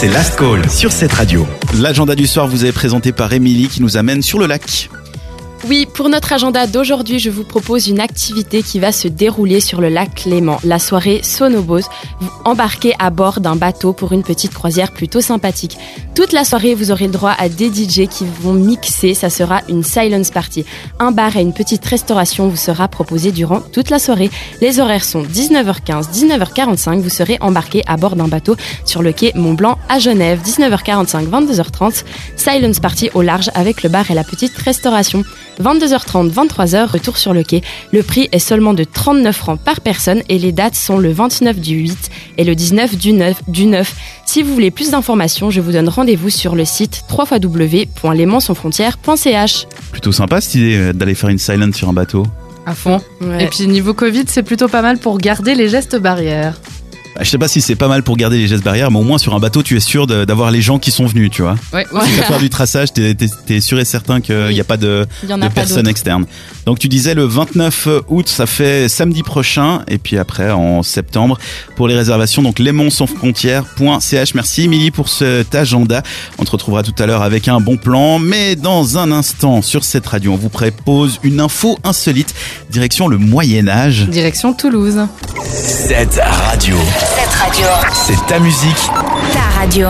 c'est Last Call sur cette radio. L'agenda du soir vous est présenté par Émilie qui nous amène sur le lac. Oui, pour notre agenda d'aujourd'hui, je vous propose une activité qui va se dérouler sur le lac Clément, la soirée Sonobos. Vous embarquez à bord d'un bateau pour une petite croisière plutôt sympathique. Toute la soirée, vous aurez le droit à des DJ qui vont mixer, ça sera une silence party. Un bar et une petite restauration vous sera proposé durant toute la soirée. Les horaires sont 19h15, 19h45, vous serez embarqué à bord d'un bateau sur le quai Mont-Blanc à Genève, 19h45, 22h30, silence party au large avec le bar et la petite restauration. 22h30, 23h, retour sur le quai. Le prix est seulement de 39 francs par personne et les dates sont le 29 du 8 et le 19 du 9. Du 9. Si vous voulez plus d'informations, je vous donne rendez-vous sur le site www.lesmansonsfrontières.ch. Plutôt sympa cette idée d'aller faire une silence sur un bateau. À fond. Ouais. Et puis niveau Covid, c'est plutôt pas mal pour garder les gestes barrières. Bah, je sais pas si c'est pas mal pour garder les gestes barrières, mais au moins sur un bateau, tu es sûr de- d'avoir les gens qui sont venus, tu vois. Ouais, Si tu vas faire du traçage, t'es es, sûr et certain qu'il n'y a pas de, de a pas personnes externes. Donc tu disais le 29 août, ça fait samedi prochain, et puis après en septembre pour les réservations. Donc lesmonsansfrontières.ch. Merci Émilie pour cet agenda. On te retrouvera tout à l'heure avec un bon plan, mais dans un instant sur cette radio, on vous propose une info insolite direction le Moyen Âge. Direction Toulouse. Cette radio, Cette radio, c'est ta musique. ta radio.